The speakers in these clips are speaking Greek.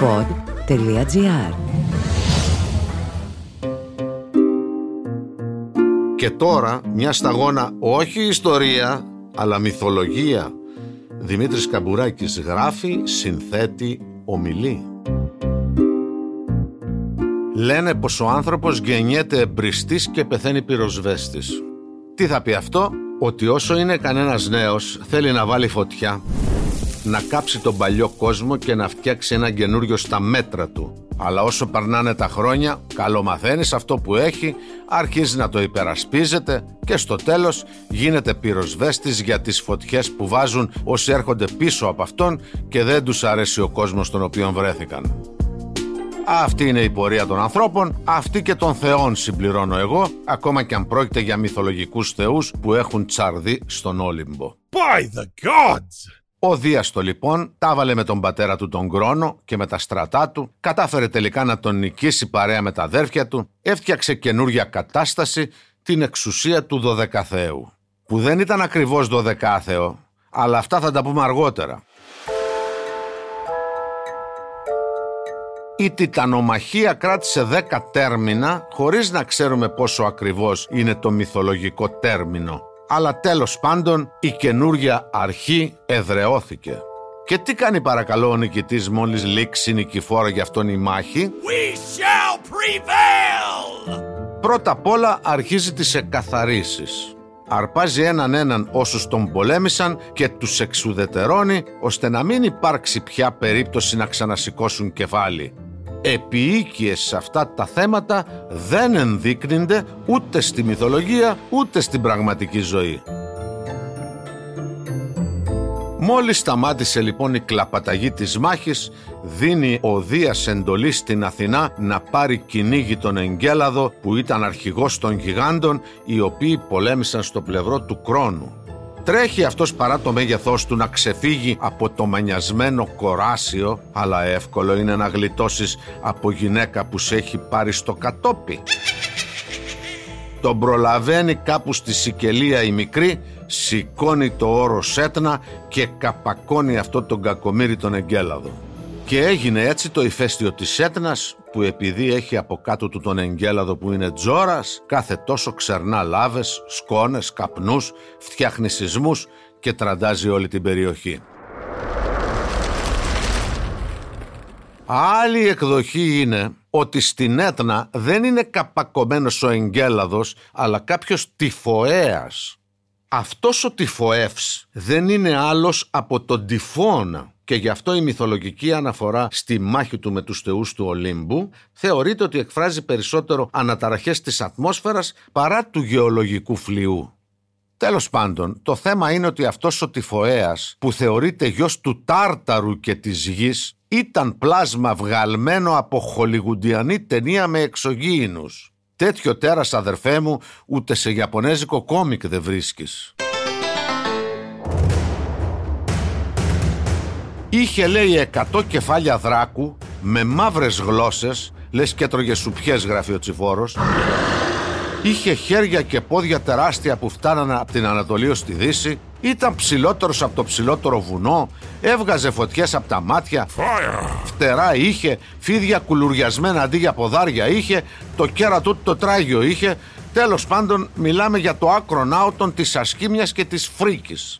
pod.gr Και τώρα μια σταγόνα όχι ιστορία αλλά μυθολογία. Δημήτρης Καμπουράκης γράφει, συνθέτει, ομιλεί. Λένε πως ο άνθρωπος γεννιέται εμπριστής και πεθαίνει πυροσβέστης. Τι θα πει αυτό; Ότι όσο είναι κανένας νέος θέλει να βάλει φωτιά, να κάψει τον παλιό κόσμο και να φτιάξει ένα καινούριο στα μέτρα του. Αλλά όσο περνάνε τα χρόνια, καλομαθαίνεις αυτό που έχει, αρχίζει να το υπερασπίζεται και στο τέλος γίνεται πυροσβέστης για τις φωτιές που βάζουν όσοι έρχονται πίσω από αυτόν και δεν τους αρέσει ο κόσμος στον οποίο βρέθηκαν. Αυτή είναι η πορεία των ανθρώπων, αυτή και των θεών συμπληρώνω εγώ, ακόμα και αν πρόκειται για μυθολογικούς θεούς που έχουν τσαρδί στον Όλυμπο. By the gods! Ο Δίαστο λοιπόν τα βάλε με τον πατέρα του τον Κρόνο και με τα στρατά του, κατάφερε τελικά να τον νικήσει παρέα με τα αδέρφια του, έφτιαξε καινούρια κατάσταση την εξουσία του Δωδεκαθέου. Που δεν ήταν ακριβώς Δωδεκάθεο, αλλά αυτά θα τα πούμε αργότερα. Η τιτανομαχία κράτησε 10 τέρμινα χωρίς να ξέρουμε πόσο ακριβώς είναι το μυθολογικό τέρμινο. Αλλά τέλος πάντων η καινούργια αρχή εδρεώθηκε. Και τι κάνει παρακαλώ ο νικητής μόλις λήξει νικηφόρα για αυτόν η μάχη; We shall prevail! Πρώτα απ' όλα αρχίζει τις εκαθαρίσεις. Αρπάζει έναν έναν όσους τον πολέμησαν και τους εξουδετερώνει ώστε να μην υπάρξει πια περίπτωση να ξανασηκώσουν κεφάλι επίοικιες σε αυτά τα θέματα δεν ενδείκνυνται ούτε στη μυθολογία ούτε στην πραγματική ζωή. Μόλις σταμάτησε λοιπόν η κλαπαταγή της μάχης, δίνει ο Δίας εντολή στην Αθηνά να πάρει κυνήγι τον Εγκέλαδο που ήταν αρχηγός των γιγάντων οι οποίοι πολέμησαν στο πλευρό του Κρόνου. Τρέχει αυτός παρά το μέγεθός του να ξεφύγει από το μανιασμένο κοράσιο, αλλά εύκολο είναι να γλιτώσεις από γυναίκα που σε έχει πάρει στο κατόπι. Τον προλαβαίνει κάπου στη Σικελία η μικρή, σηκώνει το όρο Σέτνα και καπακώνει αυτό τον κακομύρι τον Εγκέλαδο. Και έγινε έτσι το ηφαίστειο της Έτνας που επειδή έχει από κάτω του τον εγκέλαδο που είναι τζόρας κάθε τόσο ξερνά λάβες, σκόνες, καπνούς, φτιάχνει σεισμούς και τραντάζει όλη την περιοχή. Άλλη εκδοχή είναι ότι στην Έτνα δεν είναι καπακωμένος ο εγκέλαδος αλλά κάποιος τυφοέας. Αυτός ο τυφοεύς δεν είναι άλλος από τον τυφώνα και γι' αυτό η μυθολογική αναφορά στη μάχη του με τους θεούς του Ολύμπου θεωρείται ότι εκφράζει περισσότερο αναταραχές της ατμόσφαιρας παρά του γεωλογικού φλοιού. Τέλος πάντων, το θέμα είναι ότι αυτός ο τυφοέας που θεωρείται γιος του Τάρταρου και της γης ήταν πλάσμα βγαλμένο από χολιγουντιανή ταινία με εξωγήινους. Τέτοιο τέρας αδερφέ μου ούτε σε γιαπωνέζικο κόμικ δεν βρίσκεις. Είχε λέει 100 κεφάλια δράκου με μαύρες γλώσσες, λες και έτρωγε σουπιές γράφει ο Τσιφόρος. Είχε χέρια και πόδια τεράστια που φτάνανε από την Ανατολή ως τη Δύση. Ήταν ψηλότερος από το ψηλότερο βουνό. Έβγαζε φωτιές από τα μάτια. Φτερά είχε. Φίδια κουλουριασμένα αντί για ποδάρια είχε. Το κέρα του το τράγιο είχε. Τέλος πάντων μιλάμε για το άκρο άωτον της ασκήμιας και της φρίκης.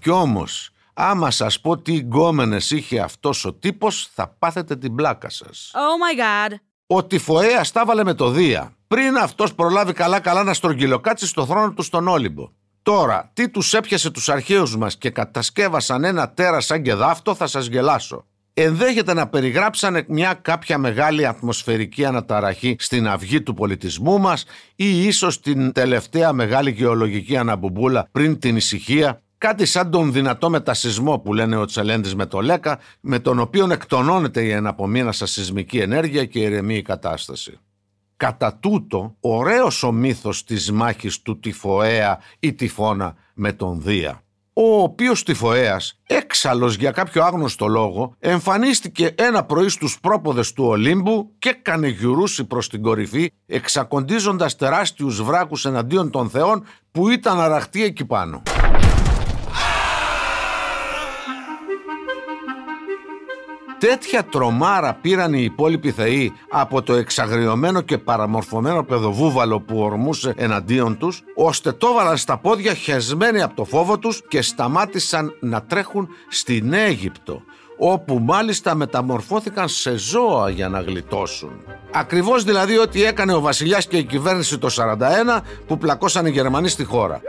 Κι όμως Άμα σας πω τι γκόμενες είχε αυτός ο τύπος, θα πάθετε την πλάκα σας. Oh my god. Ο τυφοέας τα βάλε με το Δία, πριν αυτός προλάβει καλά-καλά να στρογγυλοκάτσει στο θρόνο του στον Όλυμπο. Τώρα, τι τους έπιασε τους αρχαίους μας και κατασκεύασαν ένα τέρα σαν και δάφτο, θα σας γελάσω. Ενδέχεται να περιγράψανε μια κάποια μεγάλη ατμοσφαιρική αναταραχή στην αυγή του πολιτισμού μας ή ίσως την τελευταία μεγάλη γεωλογική αναμπουμπούλα πριν την ησυχία Κάτι σαν τον δυνατό μετασυσμό που λένε ο Τσελέντης με το Λέκα, με τον οποίο εκτονώνεται η εναπομείνασα σεισμική ενέργεια και ηρεμεί η κατάσταση. Κατά τούτο, ωραίος ο μύθος της μάχης του Τυφοέα ή Τυφώνα με τον Δία ο οποίος τυφοέας, έξαλλος για κάποιο άγνωστο λόγο, εμφανίστηκε ένα πρωί στους πρόποδες του Ολύμπου και έκανε γιουρούσι προς την κορυφή, εξακοντίζοντας τεράστιους βράκους εναντίον των θεών που ήταν αραχτοί εκεί πάνω. Τέτοια τρομάρα πήραν οι υπόλοιποι θεοί από το εξαγριωμένο και παραμορφωμένο παιδοβούβαλο που ορμούσε εναντίον τους, ώστε το έβαλαν στα πόδια χεσμένοι από το φόβο τους και σταμάτησαν να τρέχουν στην Αίγυπτο, όπου μάλιστα μεταμορφώθηκαν σε ζώα για να γλιτώσουν. Ακριβώς δηλαδή ό,τι έκανε ο βασιλιάς και η κυβέρνηση το 41 που πλακώσαν οι Γερμανοί στη χώρα.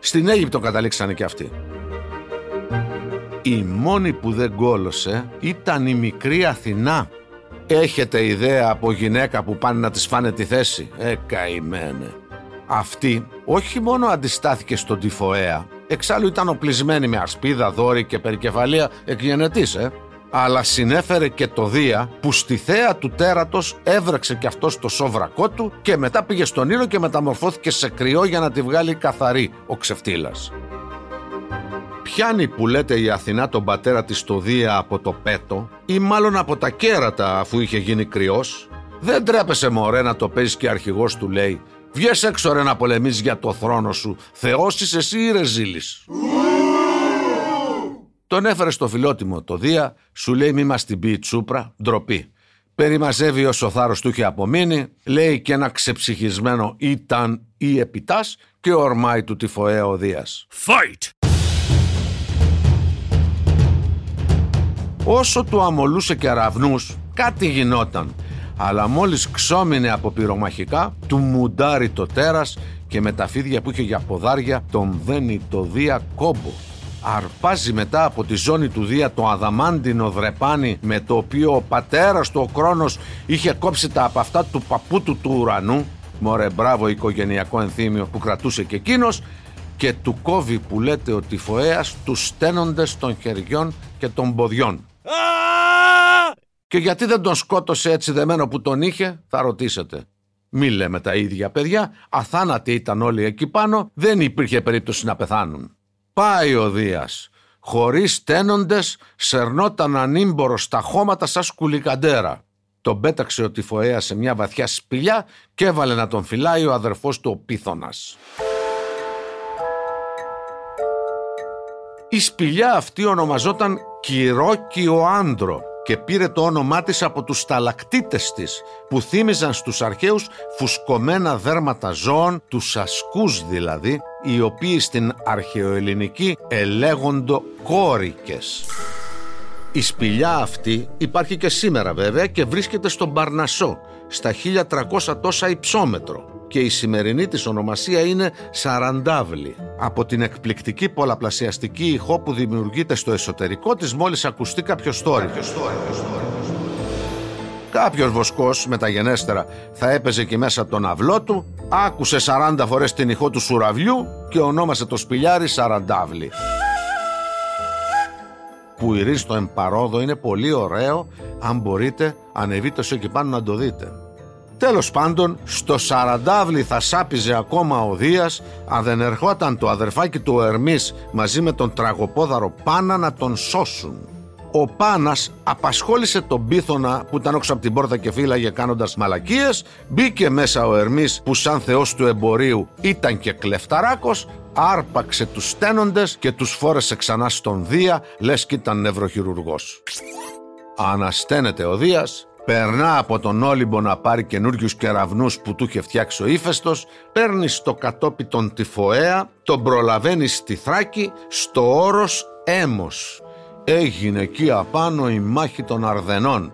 Στην Αίγυπτο καταλήξανε και αυτοί. Η μόνη που δεν κόλωσε ήταν η μικρή Αθηνά. Έχετε ιδέα από γυναίκα που πάνε να της φάνε τη θέση; Ε, καημένε. Αυτή όχι μόνο αντιστάθηκε στον τυφοέα, εξάλλου ήταν οπλισμένη με ασπίδα, δόρη και περικεφαλία εκγενετής, ε, αλλά συνέφερε και το Δία που στη θέα του τέρατος έβρεξε και αυτός το σόβρακό του και μετά πήγε στον ήλιο και μεταμορφώθηκε σε κρυό για να τη βγάλει καθαρή ο ξεφτύλας. Πιάνει που λέτε η Αθηνά τον πατέρα της στο Δία από το πέτο ή μάλλον από τα κέρατα αφού είχε γίνει κρυός; Δεν τρέπεσαι μωρέ να το παίζει και αρχηγός του λέει Βγες έξω ρε να πολεμείς για το θρόνο σου Θεός είσαι εσύ ή ρεζίλης Τον έφερε στο φιλότιμο το Δία Σου λέει μη μας την πει η τσούπρα Ντροπή Περιμαζεύει όσο θάρρος του είχε απομείνει Λέει και ένα ξεψυχισμένο ήταν ή επιτάς Και ορμάει του τυφοέα ο Δίας Fight! Όσο του αμολούσε και αραβνούς, κάτι γινόταν. Αλλά μόλις ξόμινε από πυρομαχικά, του μουντάρει το τέρας και με τα φίδια που είχε για ποδάρια τον δένει το Δία κόμπο. Αρπάζει μετά από τη ζώνη του Δία το αδαμάντινο δρεπάνι με το οποίο ο πατέρας του ο Κρόνος είχε κόψει τα από αυτά του παππού του του ουρανού Μωρέ μπράβο οικογενειακό ενθύμιο που κρατούσε και εκείνος και του κόβει που λέτε ο τυφοέας τους στένοντες των χεριών και των ποδιών. Και γιατί δεν τον σκότωσε έτσι δεμένο που τον είχε, θα ρωτήσετε. Μη λέμε τα ίδια παιδιά, αθάνατοι ήταν όλοι εκεί πάνω, δεν υπήρχε περίπτωση να πεθάνουν. Πάει ο Δίας. Χωρίς τένοντες, σερνόταν ανήμπορο στα χώματα σαν σκουλικαντέρα. Τον πέταξε ο τυφοέας σε μια βαθιά σπηλιά και έβαλε να τον φυλάει ο αδερφός του ο Πίθωνας. Η σπηλιά αυτή ονομαζόταν Κυρόκιο Άντρο και πήρε το όνομά της από τους σταλακτήτες της που θύμιζαν στους αρχαίους φουσκωμένα δέρματα ζώων, τους ασκούς δηλαδή, οι οποίοι στην αρχαιοελληνική ελέγοντο κόρικες. Η σπηλιά αυτή υπάρχει και σήμερα βέβαια και βρίσκεται στον Παρνασό, στα 1300 τόσα υψόμετρο και η σημερινή της ονομασία είναι Σαραντάβλη. Από την εκπληκτική πολλαπλασιαστική ηχό που δημιουργείται στο εσωτερικό της μόλις ακουστεί κάποιος στόρι. Κάποιος βοσκός μεταγενέστερα θα έπαιζε εκεί μέσα τον αυλό του, άκουσε 40 φορές την ηχό του σουραβλιού και ονόμασε το σπηλιάρι Σαραντάβλη. Που η στο εμπαρόδο είναι πολύ ωραίο, αν μπορείτε ανεβείτε σε εκεί πάνω να το δείτε. Τέλος πάντων, στο Σαραντάβλι θα σάπιζε ακόμα ο Δίας αν δεν ερχόταν το αδερφάκι του Ερμής μαζί με τον τραγοπόδαρο Πάνα να τον σώσουν. Ο Πάνας απασχόλησε τον πίθωνα που ήταν όξω από την πόρτα και φύλαγε κάνοντας μαλακίες, μπήκε μέσα ο Ερμής που σαν θεός του εμπορίου ήταν και κλεφταράκος, άρπαξε τους στένοντες και τους φόρεσε ξανά στον Δία λες κι ήταν νευροχειρουργός. Ανασταίνεται ο Δίας, Περνά από τον Όλυμπο να πάρει καινούριους κεραυνούς που του είχε φτιάξει ο ύφεστος, παίρνει στο κατόπι τον Τυφοέα, τον προλαβαίνει στη Θράκη, στο όρος Έμος. Έγινε εκεί απάνω η μάχη των Αρδενών.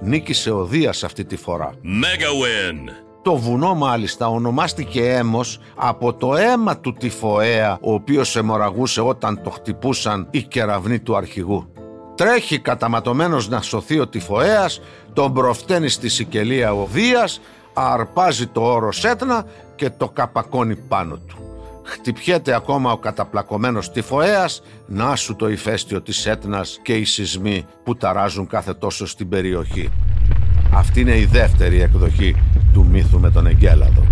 Νίκησε ο Δίας αυτή τη φορά. Mega win! Το βουνό μάλιστα ονομάστηκε Έμος από το αίμα του Τυφοέα, ο οποίος αιμορραγούσε όταν το χτυπούσαν οι κεραυνοί του αρχηγού. Τρέχει καταματωμένος να σωθεί ο τυφοέας, τον προφταίνει στη Σικελία ο Δίας, αρπάζει το όρο Σέτνα και το καπακώνει πάνω του. Χτυπιέται ακόμα ο καταπλακωμένος τυφοέας, να σου το ηφαίστειο της Έτνας και οι σεισμοί που ταράζουν κάθε τόσο στην περιοχή. Αυτή είναι η δεύτερη εκδοχή του μύθου με τον Εγκέλαδο.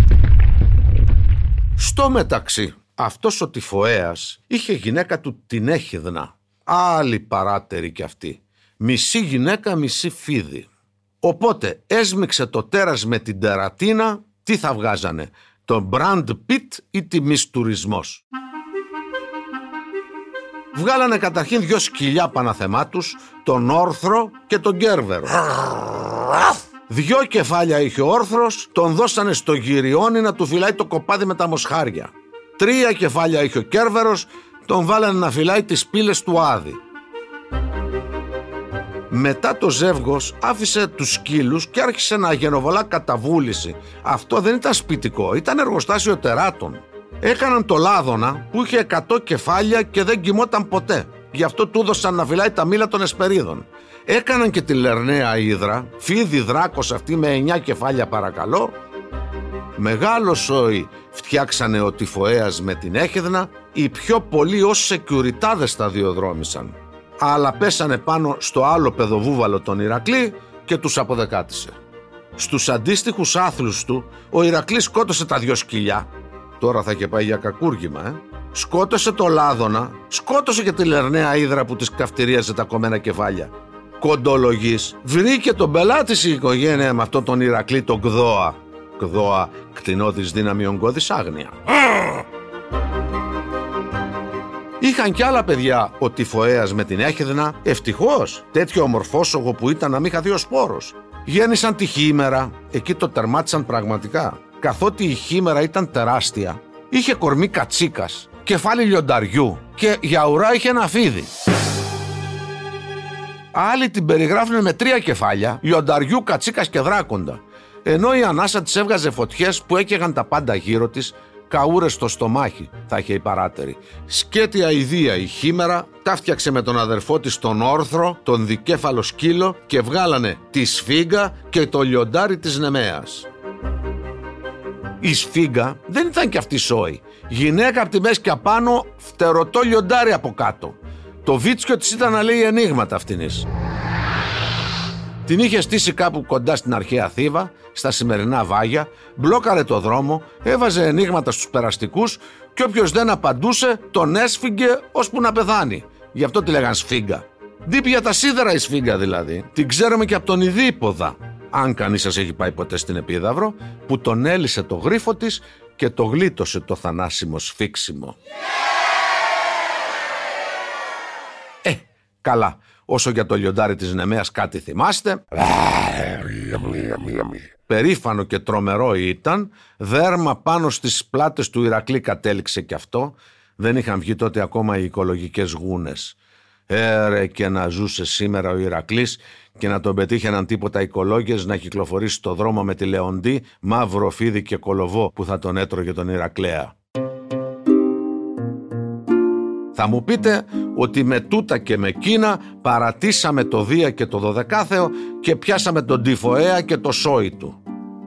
Στο μεταξύ, αυτός ο τυφοέας είχε γυναίκα του την Έχιδνα, Άλλη παράτερη κι αυτή. Μισή γυναίκα, μισή φίδι. Οπότε έσμιξε το τέρας με την τερατίνα, τι θα βγάζανε, το brand pit ή τιμής τουρισμός; Βγάλανε καταρχήν δυο σκυλιά παναθεμάτους, τον Όρθρο και τον Κέρβερο. Δυο κεφάλια είχε ο Όρθρος, τον δώσανε στο γυριόνι να του φυλάει το κοπάδι με τα μοσχάρια. Τρία κεφάλια είχε ο Κέρβερος, τον βάλανε να φυλάει τις πύλες του Άδη. Μετά το ζεύγος άφησε τους σκύλους και άρχισε να γενοβολά καταβούληση. Αυτό δεν ήταν σπιτικό, ήταν εργοστάσιο τεράτων. Έκαναν το Λάδωνα που είχε 100 κεφάλια και δεν κοιμόταν ποτέ. Γι' αυτό του έδωσαν να φυλάει τα μήλα των εσπερίδων. Έκαναν και τη Λερναία Ήδρα, φίδι δράκος αυτή με 9 κεφάλια παρακαλώ. Μεγάλο σόι φτιάξανε ο Τυφοέας με την Έχεδνα, οι πιο πολλοί ως σεκιουριτάδες τα διοδρόμησαν. Αλλά πέσανε πάνω στο άλλο παιδοβούβαλο τον Ηρακλή και τους αποδεκάτησε. Στους αντίστοιχους άθλους του, ο Ηρακλής σκότωσε τα δυο σκυλιά. Τώρα θα είχε πάει για κακούργημα, ε. Σκότωσε το Λάδωνα, σκότωσε και τη Λερναία Ήδρα που της καυτηρίαζε τα κομμένα κεφάλια. Κοντολογής, βρήκε τον πελάτη η οικογένεια με αυτόν τον Ηρακλή τον Κδόα. Κδόα, κτηνώδης δύναμη ογκώδης άγνοια. Είχαν κι άλλα παιδιά ο Τυφοέας με την Έχεδνα. Ευτυχώς, τέτοιο ομορφόσογο που ήταν να μην είχα δύο σπόρος. Γέννησαν τη χήμερα, εκεί το τερμάτισαν πραγματικά. Καθότι η χήμερα ήταν τεράστια, είχε κορμί κατσίκας, κεφάλι λιονταριού και για ουρά είχε ένα φίδι. Άλλοι την περιγράφουν με τρία κεφάλια, λιονταριού, κατσίκας και δράκοντα. Ενώ η ανάσα της έβγαζε φωτιές που έκαιγαν τα πάντα γύρω της, καούρες στο στομάχι, θα είχε η παράτερη. Σκέτη αηδία η χήμερα, τα φτιάξε με τον αδερφό της τον όρθρο, τον δικέφαλο σκύλο και βγάλανε τη σφίγγα και το λιοντάρι της Νεμαίας. Η σφίγγα δεν ήταν κι αυτή σόη. Γυναίκα από τη μέση και απάνω, φτερωτό λιοντάρι από κάτω. Το βίτσιο της ήταν να λέει ενίγματα αυτήνης. Την είχε στήσει κάπου κοντά στην αρχαία Θήβα, στα σημερινά Βάγια, μπλόκαρε το δρόμο, έβαζε ενίγματα στους περαστικούς και όποιος δεν απαντούσε τον έσφυγε ώσπου να πεθάνει. Γι' αυτό τη λέγαν σφίγγα. Δίπη για τα σίδερα η σφίγγα δηλαδή. Την ξέρουμε και από τον Ιδίποδα. Αν κανείς σας έχει πάει ποτέ στην Επίδαυρο, που τον έλυσε το γρίφο της και το γλίτωσε το θανάσιμο σφίξιμο. Ε, καλά. Όσο για το λιοντάρι της Νεμαίας κάτι θυμάστε. Περήφανο και τρομερό ήταν, δέρμα πάνω στις πλάτες του Ηρακλή κατέληξε κι αυτό. Δεν είχαν βγει τότε ακόμα οι οικολογικές γούνες. Έρε και να ζούσε σήμερα ο Ηρακλής και να τον πετύχαιναν τίποτα οικολόγες να κυκλοφορήσει στο δρόμο με τη Λεοντή, μαύρο φίδι και κολοβό που θα τον έτρωγε τον Ηρακλέα. Θα μου πείτε ότι με τούτα και με κίνα παρατήσαμε το Δία και το Δωδεκάθεο και πιάσαμε τον Τυφοέα και το σόι του.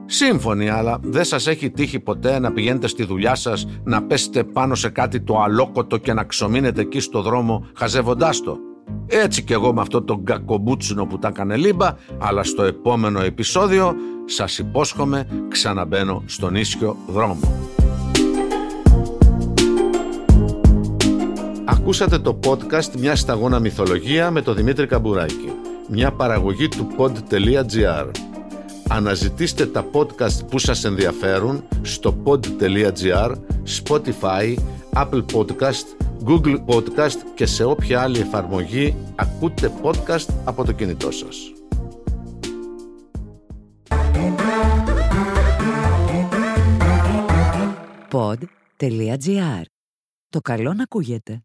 Σύμφωνοι, αλλά δεν σας έχει τύχει ποτέ να πηγαίνετε στη δουλειά σας, να πέσετε πάνω σε κάτι το αλόκοτο και να ξομείνετε εκεί στο δρόμο χαζεύοντάς το; Έτσι κι εγώ με αυτό το γκακομπούτσινο που τα έκανε λίμπα, αλλά στο επόμενο επεισόδιο σας υπόσχομαι ξαναμπαίνω στον ίσιο δρόμο. Ακούσατε το podcast «Μια σταγόνα μυθολογία» με τον Δημήτρη Καμπουράκη. Μια παραγωγή του pod.gr. Αναζητήστε τα podcast που σας ενδιαφέρουν στο pod.gr, Spotify, Apple Podcast, Google Podcast και σε όποια άλλη εφαρμογή ακούτε podcast από το κινητό σας. Pod.gr. Το καλό να ακούγεται.